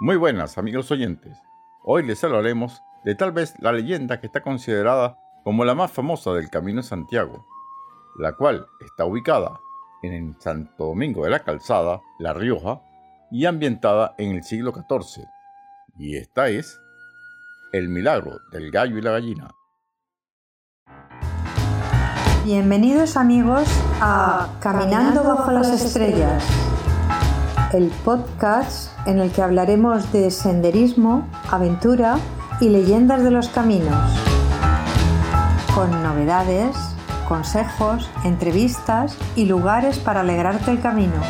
Muy buenas amigos oyentes. Hoy les hablaremos de tal vez la leyenda que está considerada como la más famosa del Camino de Santiago, la cual está ubicada en el Santo Domingo de la Calzada, La Rioja, y ambientada en el siglo XIV. Y esta es El milagro del gallo y la gallina. Bienvenidos amigos a Caminando bajo las estrellas, el podcast en el que hablaremos de senderismo, aventura y leyendas de los caminos, con novedades, consejos, entrevistas y lugares para alegrarte el camino.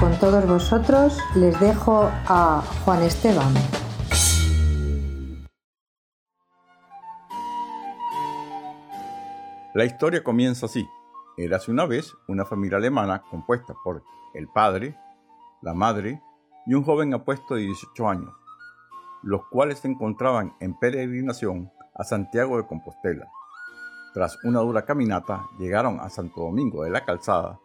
Con todos vosotros les dejo a Juan Esteban. La historia comienza así. Érase una vez una familia alemana compuesta por el padre, la madre y un joven apuesto de 18 años, los cuales se encontraban en peregrinación a Santiago de Compostela. Tras una dura caminata, llegaron a Santo Domingo de la Calzada,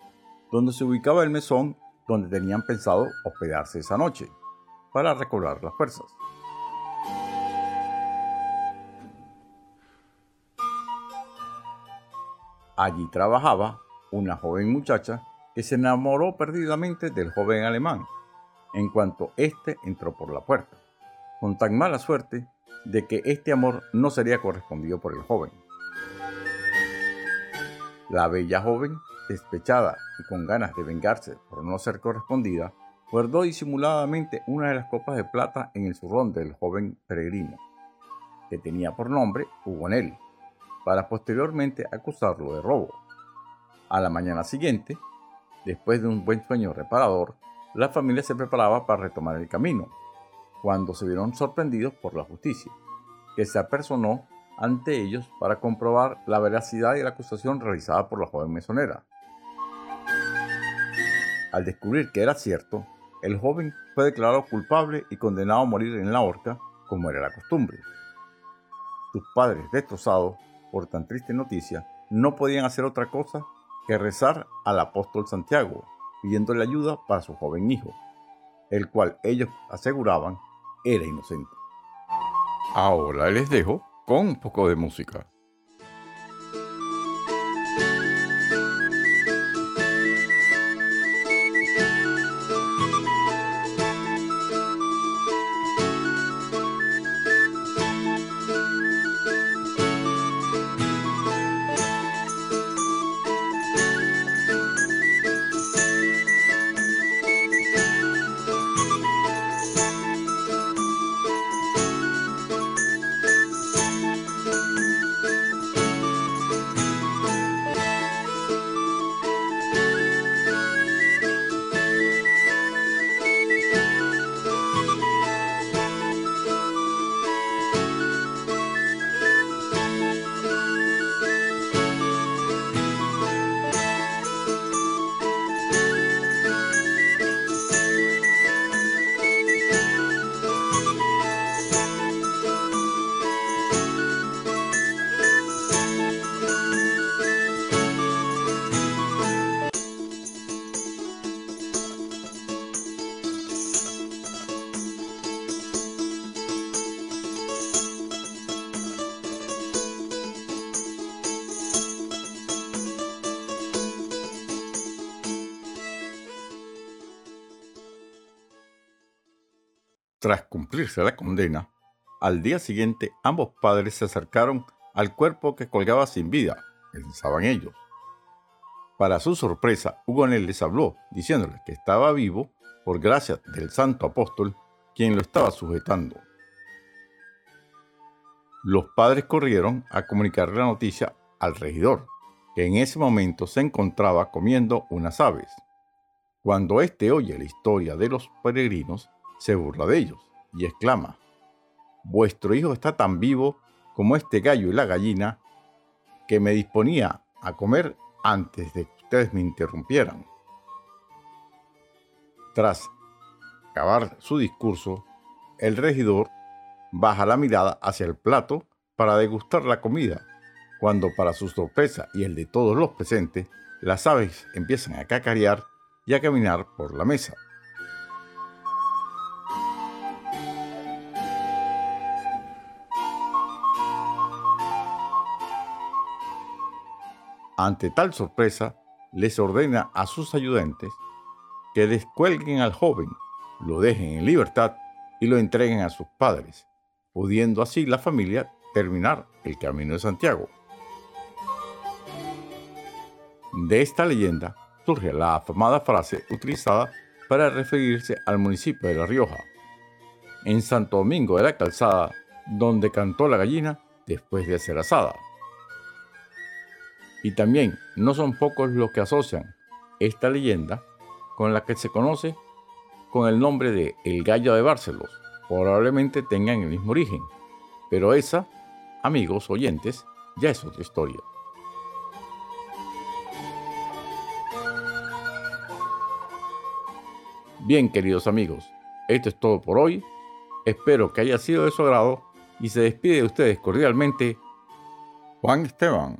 donde se ubicaba el mesón donde tenían pensado hospedarse esa noche, para recobrar las fuerzas. Allí trabajaba una joven muchacha que se enamoró perdidamente del joven alemán, en cuanto éste entró por la puerta, con tan mala suerte de que este amor no sería correspondido por el joven. La bella joven, despechada y con ganas de vengarse por no ser correspondida, guardó disimuladamente una de las copas de plata en el zurrón del joven peregrino, que tenía por nombre Hugonel, para posteriormente acusarlo de robo. A la mañana siguiente, después de un buen sueño reparador, la familia se preparaba para retomar el camino, cuando se vieron sorprendidos por la justicia, que se apersonó ante ellos para comprobar la veracidad de la acusación realizada por la joven mesonera. Al descubrir que era cierto, el joven fue declarado culpable y condenado a morir en la horca, como era la costumbre. Sus padres, destrozados, por tan triste noticia, no podían hacer otra cosa que rezar al apóstol Santiago, pidiéndole ayuda para su joven hijo, el cual ellos aseguraban era inocente. Ahora les dejo con un poco de música. Tras cumplirse la condena, al día siguiente ambos padres se acercaron al cuerpo que colgaba sin vida, pensaban ellos. Para su sorpresa, Hugo les habló, diciéndoles que estaba vivo por gracia del santo apóstol, quien lo estaba sujetando. Los padres corrieron a comunicarle la noticia al regidor, que en ese momento se encontraba comiendo unas aves. Cuando éste oye la historia de los peregrinos, se burla de ellos y exclama, Vuestro hijo está tan vivo como este gallo y la gallina que me disponía a comer antes de que ustedes me interrumpieran. Tras acabar su discurso, el regidor baja la mirada hacia el plato para degustar la comida, cuando para su sorpresa y el de todos los presentes, las aves empiezan a cacarear y a caminar por la mesa. Ante tal sorpresa, les ordena a sus ayudantes que descuelguen al joven, lo dejen en libertad y lo entreguen a sus padres, pudiendo así la familia terminar el camino de Santiago. De esta leyenda surge la afamada frase utilizada para referirse al municipio de La Rioja, en Santo Domingo de la Calzada, donde cantó la gallina después de ser asada. Y también no son pocos los que asocian esta leyenda con la que se conoce con el nombre de El Gallo de Barcelos. Probablemente tengan el mismo origen, pero esa, amigos oyentes, ya es otra historia. Bien, queridos amigos, esto es todo por hoy. Espero que haya sido de su agrado y se despide de ustedes cordialmente Juan Esteban.